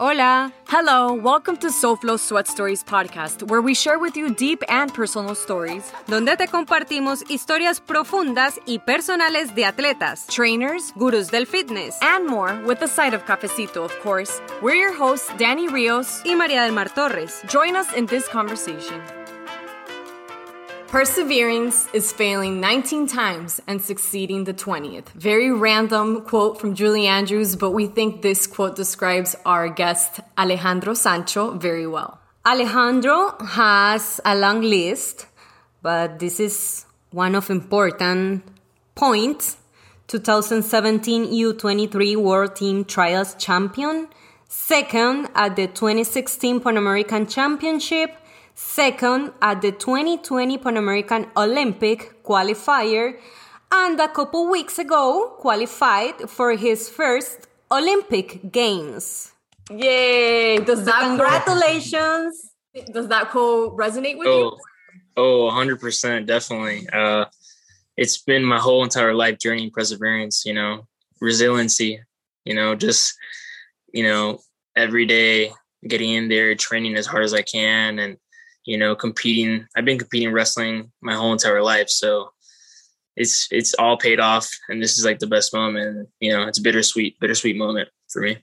Hola. Hello, welcome to SoFlo Sweat Stories podcast, where we share with you deep and personal stories. Donde te compartimos historias profundas y personales de atletas, trainers, gurus del fitness, and more, with a side of cafecito, of course. We're your hosts, Danny Rios y María del Mar Torres. Join us in this conversation. Perseverance is failing 19 times and succeeding the 20th. Very random quote from Julie Andrews, but we think this quote describes our guest Alejandro Sancho very well. Alejandro has a long list, but this is one of important points. 2017 U23 World Team Trials Champion, second at the 2016 Pan American Championship, second at the 2020 Pan American Olympic qualifier, and a couple weeks ago qualified for his first Olympic Games. Yay! Does that congratulations? Quote, does that quote resonate with oh, you? Oh, 100%, definitely. Uh, it's been my whole entire life journey, perseverance, you know, resiliency, you know, just, you know, every day getting in there, training as hard as I can and you know, competing. I've been competing wrestling my whole entire life, so it's it's all paid off, and this is like the best moment. You know, it's a bittersweet, bittersweet moment for me.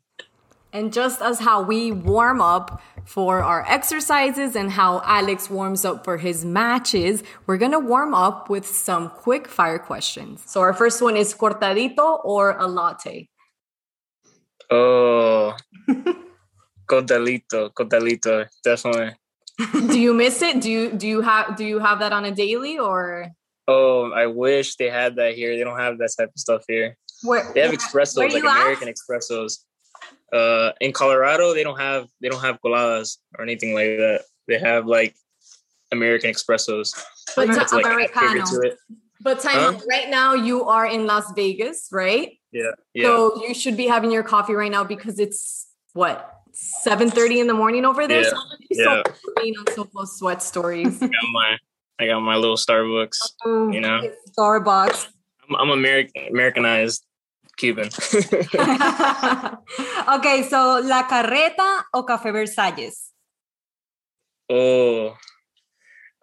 And just as how we warm up for our exercises and how Alex warms up for his matches, we're gonna warm up with some quick fire questions. So our first one is cortadito or a latte? Oh, cortadito, cortadito, definitely do you miss it? Do you do you have do you have that on a daily or? Oh, I wish they had that here. They don't have that type of stuff here. Where, they have expressos, like American at? espressos. Uh, in Colorado, they don't have they don't have coladas or anything like that. They have like American expressos. But to, like Americano. But time huh? right now you are in Las Vegas, right? Yeah. Yeah. So you should be having your coffee right now because it's what 7:30 in the morning over there. Yeah. So yeah. So, so close sweat stories. I got my I got my little Starbucks. Oh, you know, Starbucks. I'm, I'm American Americanized Cuban. okay, so La Carreta o Café Versailles? Oh,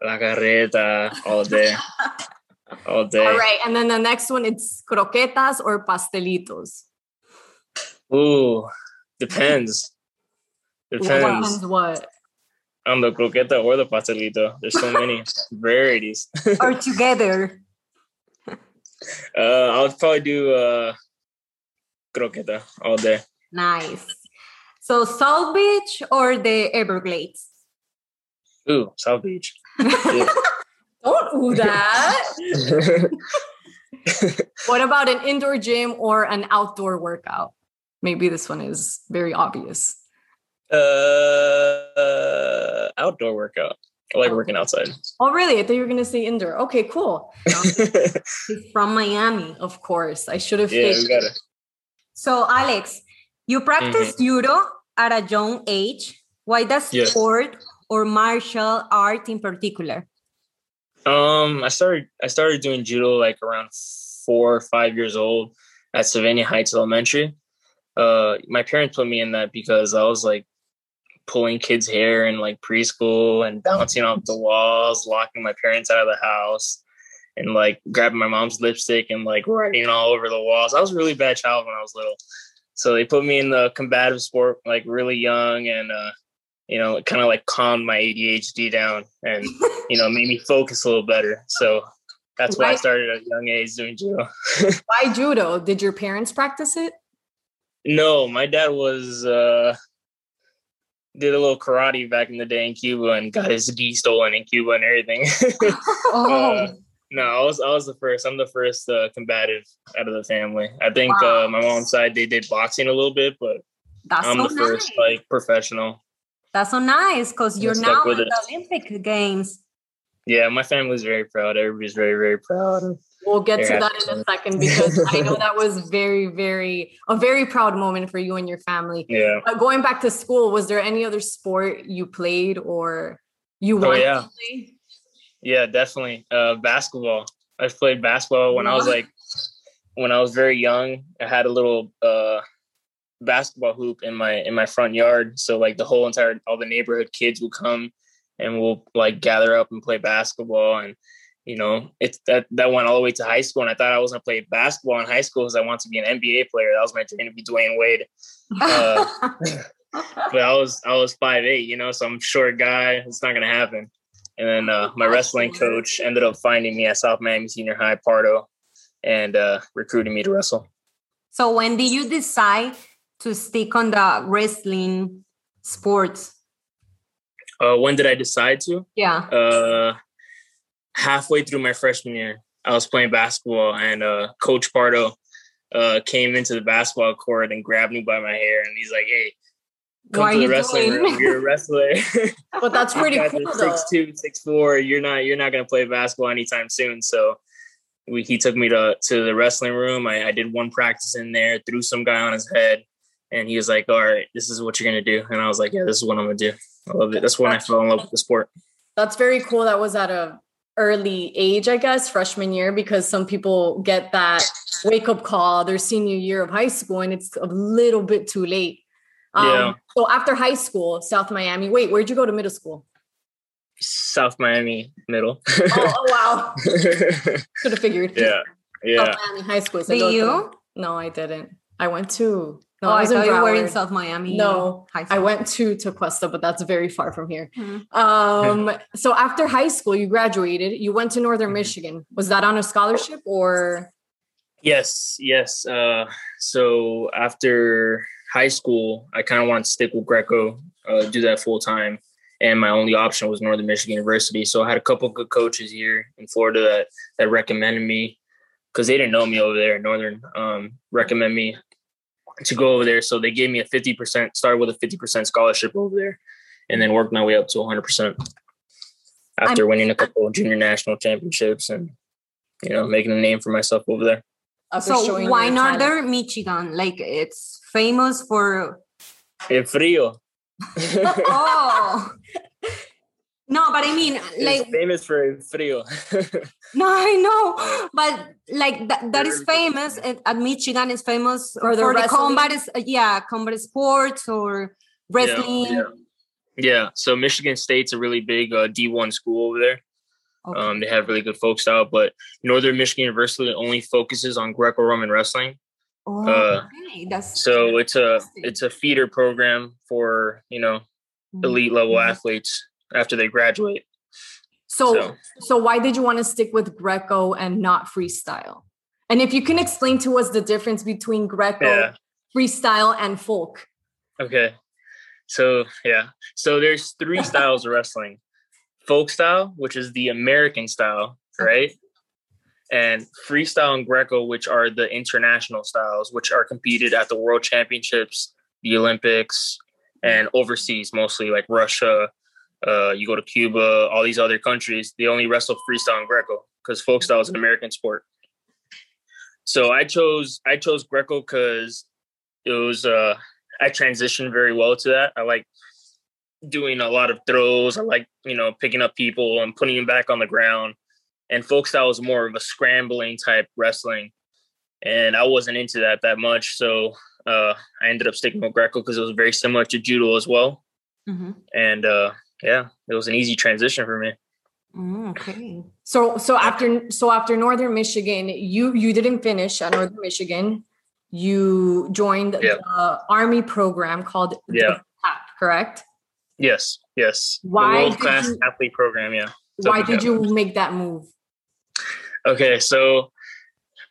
La Carreta all day. all day. All right, and then the next one it's croquetas or pastelitos. Ooh, depends. Depends. what? On the croqueta or the pastelito. There's so many varieties. or together. Uh, I'll probably do uh, croqueta all day. Nice. So South Beach or the Everglades? Ooh, South Beach. Don't do that. what about an indoor gym or an outdoor workout? Maybe this one is very obvious. Uh, outdoor workout. I like working outside. Oh, really? I thought you were gonna say indoor. Okay, cool. from Miami, of course. I should have. Yeah, we got it. So, Alex, you practiced mm-hmm. judo at a young age. Why does yes. sport or martial art in particular? Um, I started I started doing judo like around four or five years old at Sylvania Heights Elementary. Uh, my parents put me in that because I was like pulling kids' hair in like preschool and bouncing off the walls, locking my parents out of the house, and like grabbing my mom's lipstick and like writing all over the walls. I was a really bad child when I was little. So they put me in the combative sport like really young and uh you know, it kind of like calmed my ADHD down and you know, made me focus a little better. So that's why, why I started at a young age doing judo. why judo? Did your parents practice it? No, my dad was uh did a little karate back in the day in Cuba and got his D stolen in Cuba and everything. oh. Uh, no, I was I was the first. I'm the first uh, combative out of the family. I think wow. uh, my mom's side they did boxing a little bit, but That's I'm so the first like professional. That's so nice because you're now in the Olympic Games. Yeah, my family's very proud. Everybody's very very proud. We'll get to that in a second because I know that was very, very a very proud moment for you and your family. Yeah. But going back to school, was there any other sport you played or you oh, wanted oh, yeah. to play? Yeah, definitely. Uh, basketball. I played basketball when? I was like when I was very young. I had a little uh, basketball hoop in my in my front yard. So like the whole entire all the neighborhood kids will come and we'll like gather up and play basketball and you know it's that that went all the way to high school and I thought I was gonna play basketball in high school because I wanted to be an NBA player. That was my dream to be Dwyane Wade. Uh, but I was I was five eight, you know, so I'm short guy. It's not gonna happen. And then uh, my wrestling coach ended up finding me at South Miami Senior High Pardo and uh, recruiting me to wrestle. So when did you decide to stick on the wrestling sports? Uh, when did I decide to? Yeah. Uh, halfway through my freshman year, I was playing basketball, and uh, Coach Pardo uh, came into the basketball court and grabbed me by my hair, and he's like, "Hey, come Why to the wrestling room. You're a wrestler. But that's pretty cool though. Six two, six four. You're not. You're not gonna play basketball anytime soon. So." We, he took me to, to the wrestling room. I, I did one practice in there, threw some guy on his head, and he was like, "All right, this is what you're gonna do." And I was like, "Yeah, this is what I'm gonna do." I love it. That's when I fell in love with the sport. That's very cool. That was at a early age, I guess, freshman year, because some people get that wake up call their senior year of high school, and it's a little bit too late. Um, Yeah. So after high school, South Miami. Wait, where'd you go to middle school? South Miami Middle. Oh, oh wow, could have figured. yeah, yeah. South Miami High School. Did you? No, I didn't. I went to. No, oh, I was in thought you were in South Miami. No, High I went to Tequesta, but that's very far from here. Mhm. Um, so after high school, you graduated. You went to Northern Mhm. Michigan. Was that on a scholarship or? Yes, yes. Uh, so after high school, I kind of wanted to stick with Greco, uh, do that full time, and my only option was Northern Michigan University. So I had a couple good coaches here in Florida that that recommended me because they didn't know me over there. At Northern um, recommend me to go over there, so they gave me a fifty percent. Started with a fifty percent scholarship over there, and then worked my way up to one hundred percent after winning a couple of junior national championships and you know making a name for myself over there. So why your talent? Northern Michigan? Like it's famous for El frío. oh. No, but I mean, like, it's famous for el frío. no, I know, but like that, that is famous at, at Michigan. Is famous For for the the, combat, is, uh, yeah, combat sports or wrestling. Yeah, yeah. So Michigan State's a really big uh, D1 school over there. Okay. Um, they have really good folk style, but Northern Michigan University only focuses on Greco-Roman wrestling. oh, uh, okay, that's So it's a it's a feeder program for you know elite level Mhm. athletes after they graduate. So, So- so why did you want to stick with Greco and not freestyle? And if you can explain to us the difference between Greco, Yeah. freestyle, and folk. Okay. So yeah. So there's three styles of wrestling. Folk style, which is the American style, right? And freestyle and Greco, which are the international styles, which are competed at the World Championships, the Olympics, and overseas, mostly like Russia. Uh, you go to Cuba, all these other countries, they only wrestle freestyle and Greco because folk style is an American sport. So I chose I chose Greco because it was uh I transitioned very well to that. I like doing a lot of throws. I like, you know, picking up people and putting them back on the ground. And folk style was more of a scrambling type wrestling. And I wasn't into that that much. So uh, I ended up sticking with Greco because it was very similar to judo as well. Mhm. And uh, yeah, it was an easy transition for me. Mm, okay. So, so after so after Northern Michigan, you you didn't finish at Northern Michigan. You joined Yeah. the Army program called Yeah. Correct? Yes, yes. Why the did world class you- athlete program, yeah. Why did you make that move? Okay, so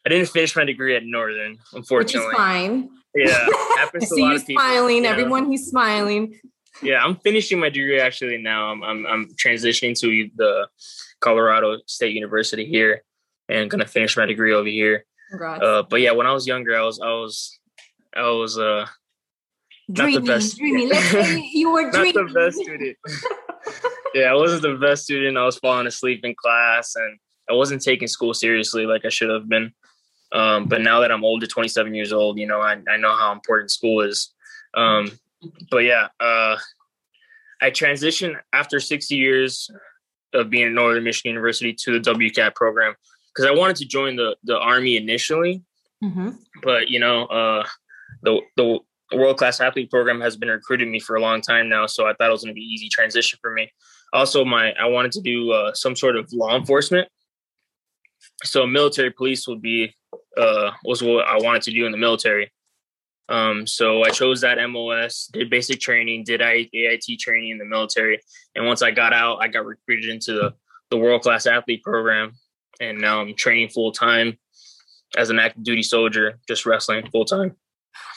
I didn't finish my degree at Northern, unfortunately. Which is fine. Yeah, I happens to a see lot you of people. smiling. you know. Everyone, he's smiling. Yeah, I'm finishing my degree actually now. I'm I'm, I'm transitioning to the Colorado State University here, and gonna finish my degree over here. Congrats. Uh, but yeah, when I was younger, I was I was I was uh the Dreaming, best. dreaming. Let's say you were not dreaming. the best student. yeah, I wasn't the best student. I was falling asleep in class, and I wasn't taking school seriously like I should have been. Um, but now that I'm older, 27 years old, you know, I, I know how important school is. Um, but yeah, uh, I transitioned after 60 years of being at Northern Michigan University to the WCAP program because I wanted to join the the Army initially, Mhm. but you know, uh, the the world class athlete program has been recruiting me for a long time now, so I thought it was going to be easy transition for me. Also, my I wanted to do uh, some sort of law enforcement, so military police would be uh, was what I wanted to do in the military. Um, so I chose that MOS, did basic training, did AIT training in the military, and once I got out, I got recruited into the the world class athlete program, and now I'm training full time as an active duty soldier, just wrestling full time.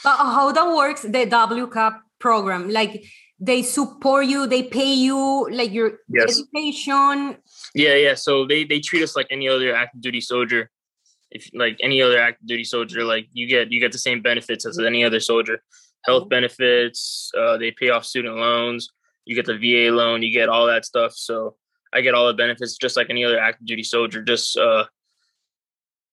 But how that works, the WCAP program, like they support you, they pay you, like your yes. education. Yeah, yeah. So they they treat us like any other active duty soldier. If like any other active duty soldier, like you get you get the same benefits as any other soldier. Health benefits, uh, they pay off student loans, you get the VA loan, you get all that stuff. So I get all the benefits just like any other active duty soldier. Just uh,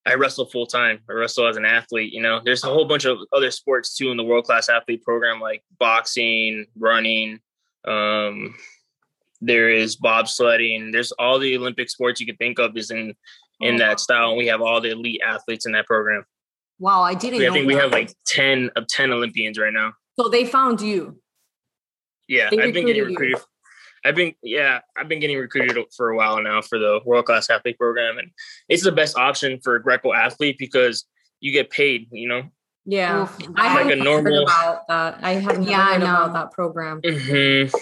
I wrestle full time. I wrestle as an athlete. You know, there's a whole bunch of other sports too in the world class athlete program, like boxing, running. Um, there is bobsledding. There's all the Olympic sports you can think of is in in that style, and we have all the elite athletes in that program. Wow, I didn't. I think we have like ten of ten Olympians right now. So they found you. Yeah, I've been getting recruited. You. I've been yeah, I've been getting recruited for a while now for the world class athlete program, and it's the best option for a Greco athlete because you get paid. You know. Yeah, I like haven't a normal, heard about that. I haven't yeah, heard about that program. Mm-hmm.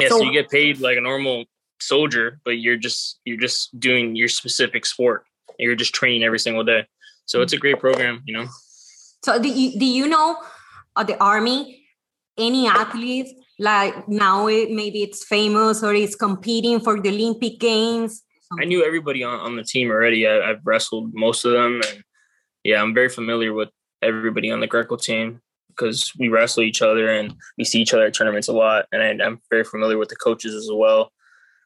Yeah, so, so you get paid like a normal soldier, but you're just you're just doing your specific sport. And you're just training every single day. So it's a great program, you know. So do you, do you know uh, the army any athletes like now it, maybe it's famous or it's competing for the Olympic Games? I knew everybody on, on the team already. I, have wrestled most of them, and yeah, I'm very familiar with everybody on the Greco team because we wrestle each other and we see each other at tournaments a lot. And I, am very familiar with the coaches as well.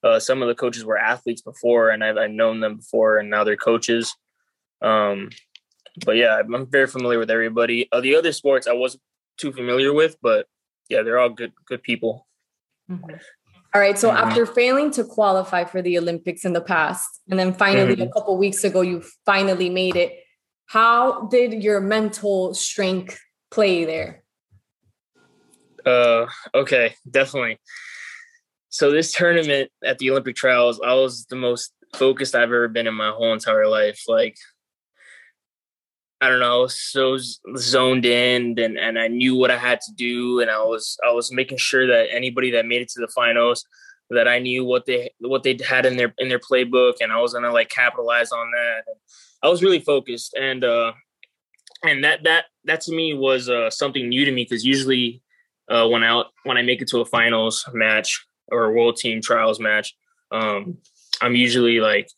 Uh, some of the coaches were athletes before, and I've, I've known them before, and now they're coaches. Um, but yeah, I'm very familiar with everybody. Uh, the other sports I wasn't too familiar with, but yeah, they're all good good people. Mm-hmm. All right. So mm-hmm. after failing to qualify for the Olympics in the past, and then finally mm-hmm. a couple weeks ago, you finally made it. How did your mental strength play there? Uh, okay, definitely. So this tournament at the Olympic trials, I was the most focused I've ever been in my whole entire life. Like I don't know, I was so zoned in and, and I knew what I had to do and I was I was making sure that anybody that made it to the finals that I knew what they what they had in their in their playbook and I was gonna like capitalize on that. I was really focused and uh and that that that to me was uh something new to me because usually uh when I when I make it to a finals match or a world team trials match, um I'm usually like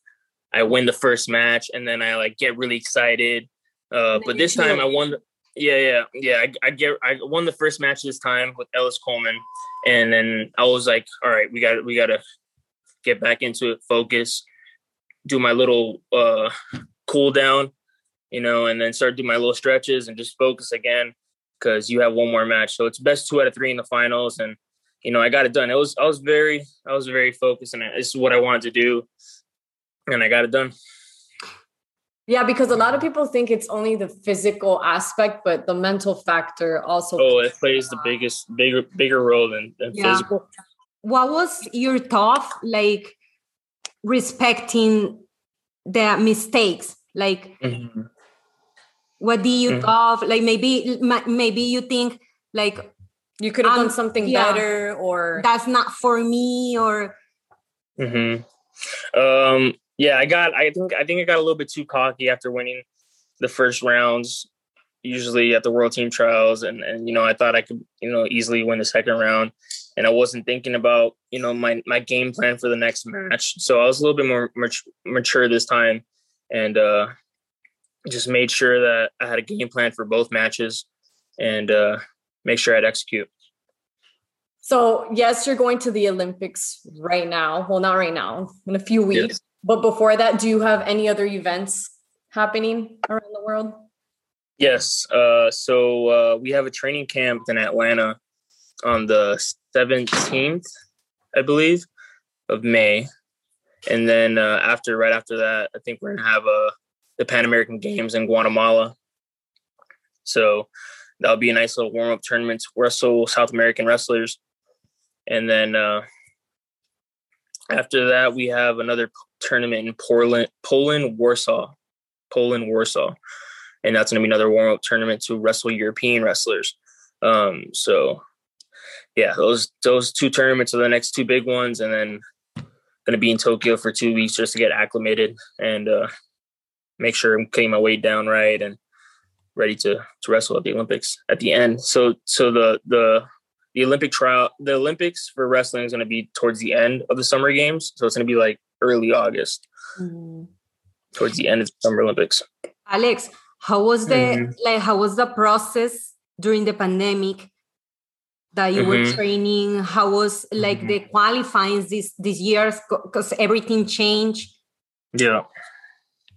I win the first match and then I like get really excited uh, but this time I won. The, yeah, yeah, yeah. I, I get I won the first match this time with Ellis Coleman, and then I was like, all right, we got we got to get back into it, focus, do my little uh, cool down, you know, and then start doing my little stretches and just focus again because you have one more match. So it's best two out of three in the finals, and you know I got it done. It was I was very I was very focused, and this is what I wanted to do, and I got it done. Yeah, because a lot of people think it's only the physical aspect, but the mental factor also. Oh, it plays the biggest, bigger, bigger role than, than yeah. physical. What was your thought like respecting the mistakes? Like, mm-hmm. what do you mm-hmm. thought? Like, maybe, maybe you think like you could have done something yeah, better, or that's not for me, or. Hmm. Um yeah, I got. I think. I think I got a little bit too cocky after winning the first rounds. Usually at the World Team Trials, and and you know, I thought I could, you know, easily win the second round, and I wasn't thinking about, you know, my my game plan for the next match. So I was a little bit more mature this time, and uh, just made sure that I had a game plan for both matches, and uh, make sure I'd execute. So yes, you're going to the Olympics right now. Well, not right now. In a few weeks. Yes. But before that, do you have any other events happening around the world? Yes. Uh, so uh, we have a training camp in Atlanta on the 17th, I believe, of May. And then uh, after, right after that, I think we're gonna have uh, the Pan American Games in Guatemala. So that'll be a nice little warm up tournament to wrestle South American wrestlers. And then uh, after that, we have another tournament in Poland, Poland, Warsaw, Poland, Warsaw, and that's going to be another warm up tournament to wrestle European wrestlers. Um, so yeah, those those two tournaments are the next two big ones, and then going to be in Tokyo for two weeks just to get acclimated and uh, make sure I'm getting my weight down right and ready to to wrestle at the Olympics at the end. So so the the the Olympic trial the Olympics for wrestling is going to be towards the end of the summer games. So it's going to be like early August. Mm-hmm. Towards the end of the summer Olympics. Alex, how was the mm-hmm. like how was the process during the pandemic that you mm-hmm. were training? How was like the mm-hmm. qualifying this these years because everything changed? Yeah.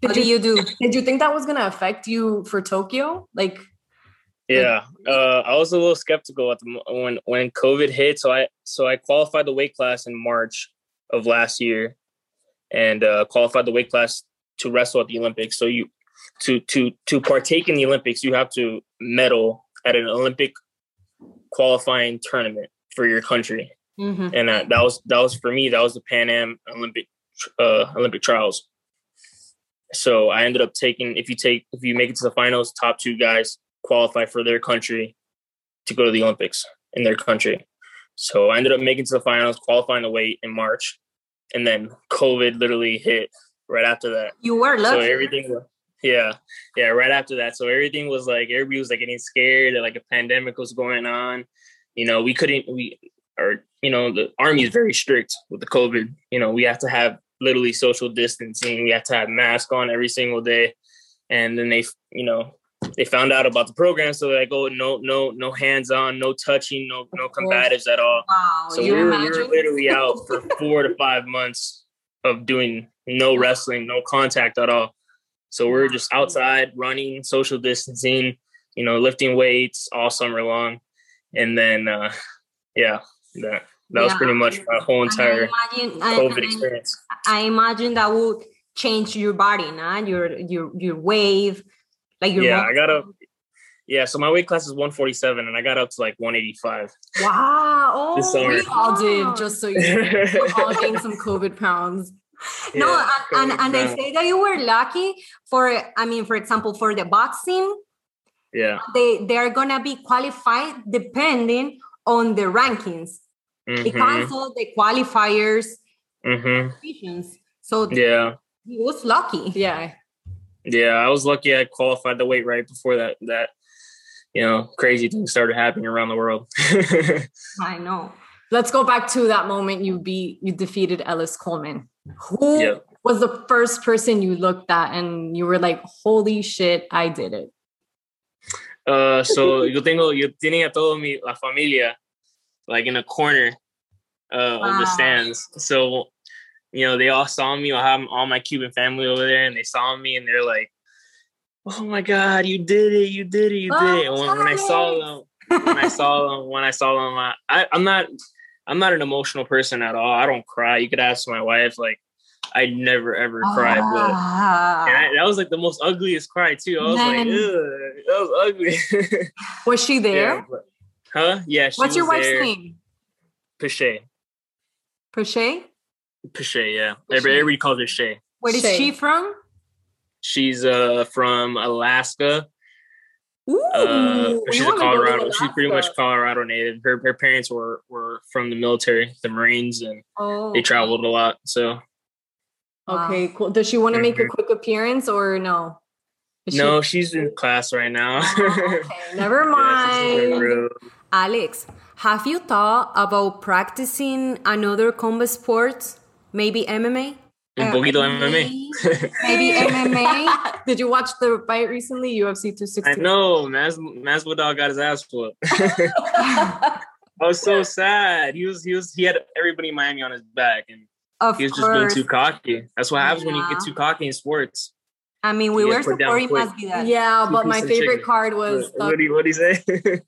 What do you, do? Did you think that was gonna affect you for Tokyo? Like, yeah, uh, I was a little skeptical at the when when COVID hit. So I so I qualified the weight class in March of last year, and uh, qualified the weight class to wrestle at the Olympics. So you to to to partake in the Olympics, you have to medal at an Olympic qualifying tournament for your country, mm-hmm. and that, that was that was for me. That was the Pan Am Olympic uh, Olympic trials. So I ended up taking if you take if you make it to the finals, top two guys qualify for their country to go to the Olympics in their country. So I ended up making to the finals, qualifying the weight in March, and then COVID literally hit right after that. You were lucky. So everything, yeah, yeah, right after that. So everything was like everybody was like getting scared, that like a pandemic was going on. You know, we couldn't we or you know the army is very strict with the COVID. You know, we have to have literally social distancing. We have to have masks on every single day. And then they, you know, they found out about the program, so they're like, "Oh, no, no, no hands on, no touching, no, no combatives at all." Wow, so we were, we were literally out for four to five months of doing no wrestling, no contact at all. So we are just outside running, social distancing, you know, lifting weights all summer long, and then, uh, yeah, that that yeah. was pretty much my whole entire imagine, COVID I, experience. I imagine that would change your body, not your your your wave, like your. Yeah, I got up. Yeah, so my weight class is 147, and I got up to like 185. Wow! Oh, this summer. Oh, we all did, just so you all gained some COVID pounds. Yeah, no, and, and, and I say that you were lucky for, I mean, for example, for the boxing, yeah, they they are gonna be qualified depending on the rankings. Mm-hmm. It canceled the qualifiers mm-hmm. So yeah, he was lucky. Yeah. Yeah, I was lucky I qualified the weight right before that that you know crazy things started happening around the world. I know. Let's go back to that moment you beat you defeated Ellis Coleman. Who yeah. was the first person you looked at and you were like, "Holy shit, I did it." Uh, so yo tengo yo tenía todo mi la familia like in a corner uh, wow. of the stands. So, you know, they all saw me. I have all my Cuban family over there, and they saw me, and they're like, "Oh my God, you did it! You did it! You did it!" And when, when I saw them, when I saw them, when I saw them, I, I, I'm not, I'm not an emotional person at all. I don't cry. You could ask my wife, like. I never ever cried, but I, that was like the most ugliest cry too. I was Man. like, that was ugly. was she there? Yeah, but, Huh? Yeah. What's your wife's there. name? Pichet. Pichet? Pichet, yeah. Everybody, everybody calls her Shay. Where is Shay. she from? She's uh from Alaska. Ooh, uh, she's a Colorado. She's pretty much Colorado native. Her her parents were were from the military, the Marines, and oh, they traveled a lot. So. Okay, cool. Does she want to make a quick appearance or no? Is no, she... she's in class right now. Oh, okay, never mind. yeah, Alex, have you thought about practicing another combat sport? Maybe MMA? Un uh, poquito MMA. Maybe MMA. Did you watch the fight recently, UFC 260? I know. Mas Masvidal got his ass whooped. I was so sad. He was he was he had everybody in Miami on his back, and of he was just being too cocky. That's what happens yeah. when you get too cocky in sports. I mean, we were supporting Masvidal. Yeah, but my favorite chicken. card was. What, do you, what do you say?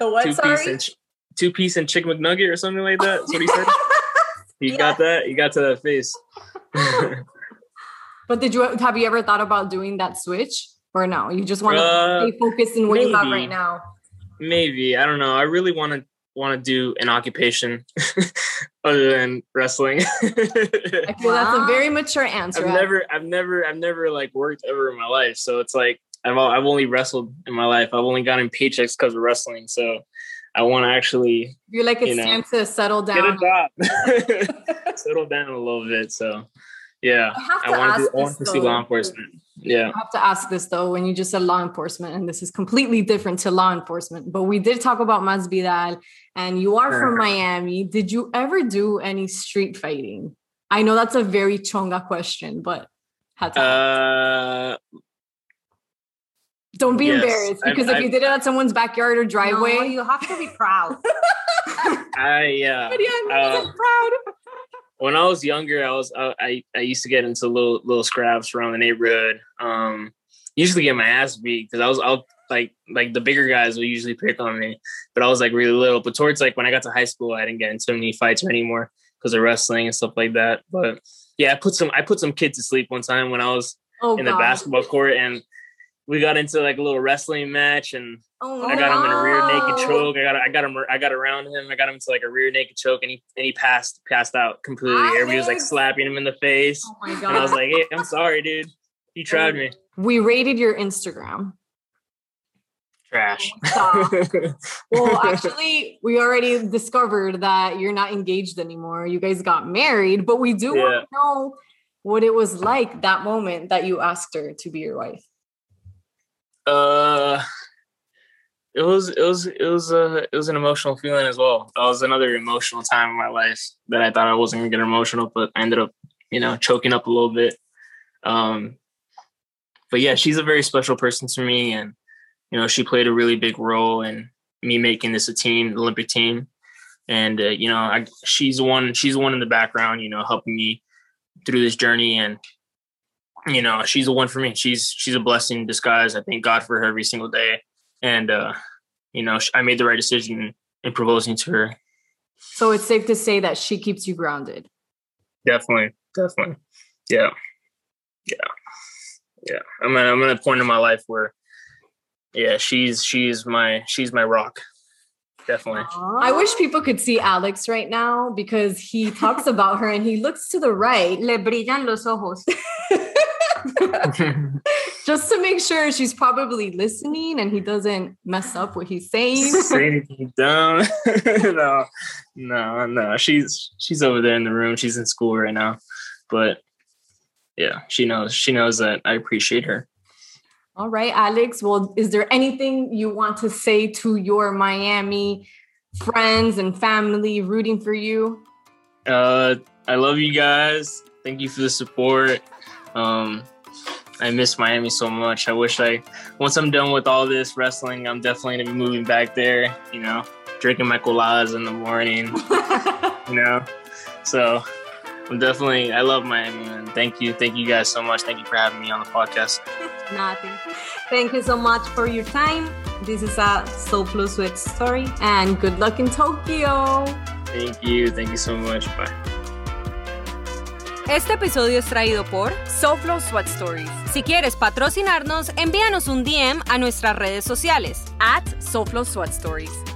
the what? Two sorry? piece and ch- two piece and chicken McNugget or something like that. That's what he said. he yeah. got that. He got to that face. but did you have you ever thought about doing that switch? or no? You just want to uh, stay focused in what maybe. you have right now. Maybe I don't know. I really want to want to do an occupation other than wrestling. I feel wow. that's a very mature answer. I've never, I've never, I've never like worked ever in my life, so it's like I've I've only wrestled in my life. I've only gotten paychecks because of wrestling. So I want to actually. You're like it's you know, time to settle down. Get a job. settle down a little bit. So yeah, I, I want to. I want to see law enforcement. Yeah, I have to ask this though. When you just said law enforcement, and this is completely different to law enforcement, but we did talk about Masvidal, and you are from Miami. Did you ever do any street fighting? I know that's a very chonga question, but. Uh, don't be yes, embarrassed because I've, if you did it at someone's backyard or driveway, no, you have to be proud. I yeah. But yeah, uh, proud. when I was younger, I was uh, I I used to get into little little scraps around the neighborhood. Um, usually get my ass beat because I was I like like the bigger guys would usually pick on me, but I was like really little. But towards like when I got to high school, I didn't get into many fights anymore because of wrestling and stuff like that. But yeah, I put some I put some kids to sleep one time when I was oh, in God. the basketball court and we got into like a little wrestling match and oh, I got him in a rear naked choke. I got I got him I got around him. I got him into like a rear naked choke and he and he passed passed out completely. Everybody was like slapping him in the face. Oh my god. And I was like, hey, I'm sorry, dude. You tried me. We rated your Instagram. Trash. Oh well, actually, we already discovered that you're not engaged anymore. You guys got married, but we do yeah. want to know what it was like that moment that you asked her to be your wife. Uh, it was it was it was a uh, it was an emotional feeling as well. That was another emotional time in my life that I thought I wasn't gonna get emotional, but I ended up you know choking up a little bit. Um, but yeah, she's a very special person to me, and you know she played a really big role in me making this a team, Olympic team. And uh, you know, I, she's one. She's one in the background, you know, helping me through this journey. And you know, she's the one for me. She's she's a blessing in disguise. I thank God for her every single day, and uh, you know, I made the right decision in proposing to her. So it's safe to say that she keeps you grounded. Definitely, definitely, yeah, yeah, yeah. I'm at I'm at a point in my life where, yeah, she's she's my she's my rock. Definitely. I wish people could see Alex right now because he talks about her and he looks to the right. Le brillan los ojos. just to make sure she's probably listening and he doesn't mess up what he's saying. Say anything dumb. no, no, no. She's she's over there in the room. She's in school right now. But yeah, she knows. She knows that I appreciate her. All right, Alex. Well, is there anything you want to say to your Miami friends and family rooting for you? Uh, I love you guys. Thank you for the support. Um, I miss Miami so much. I wish I, once I'm done with all this wrestling, I'm definitely gonna be moving back there. You know, drinking my coladas in the morning. you know, so I'm definitely. I love Miami, and thank you, thank you guys so much. Thank you for having me on the podcast. Nothing. Thank you so much for your time. This is a SoFlo Sweat story, and good luck in Tokyo. Thank you. Thank you so much. Bye. Este episodio es traído por SoFlow Sweat Stories. Si quieres patrocinarnos, envíanos un DM a nuestras redes sociales at SoFlow Sweat Stories.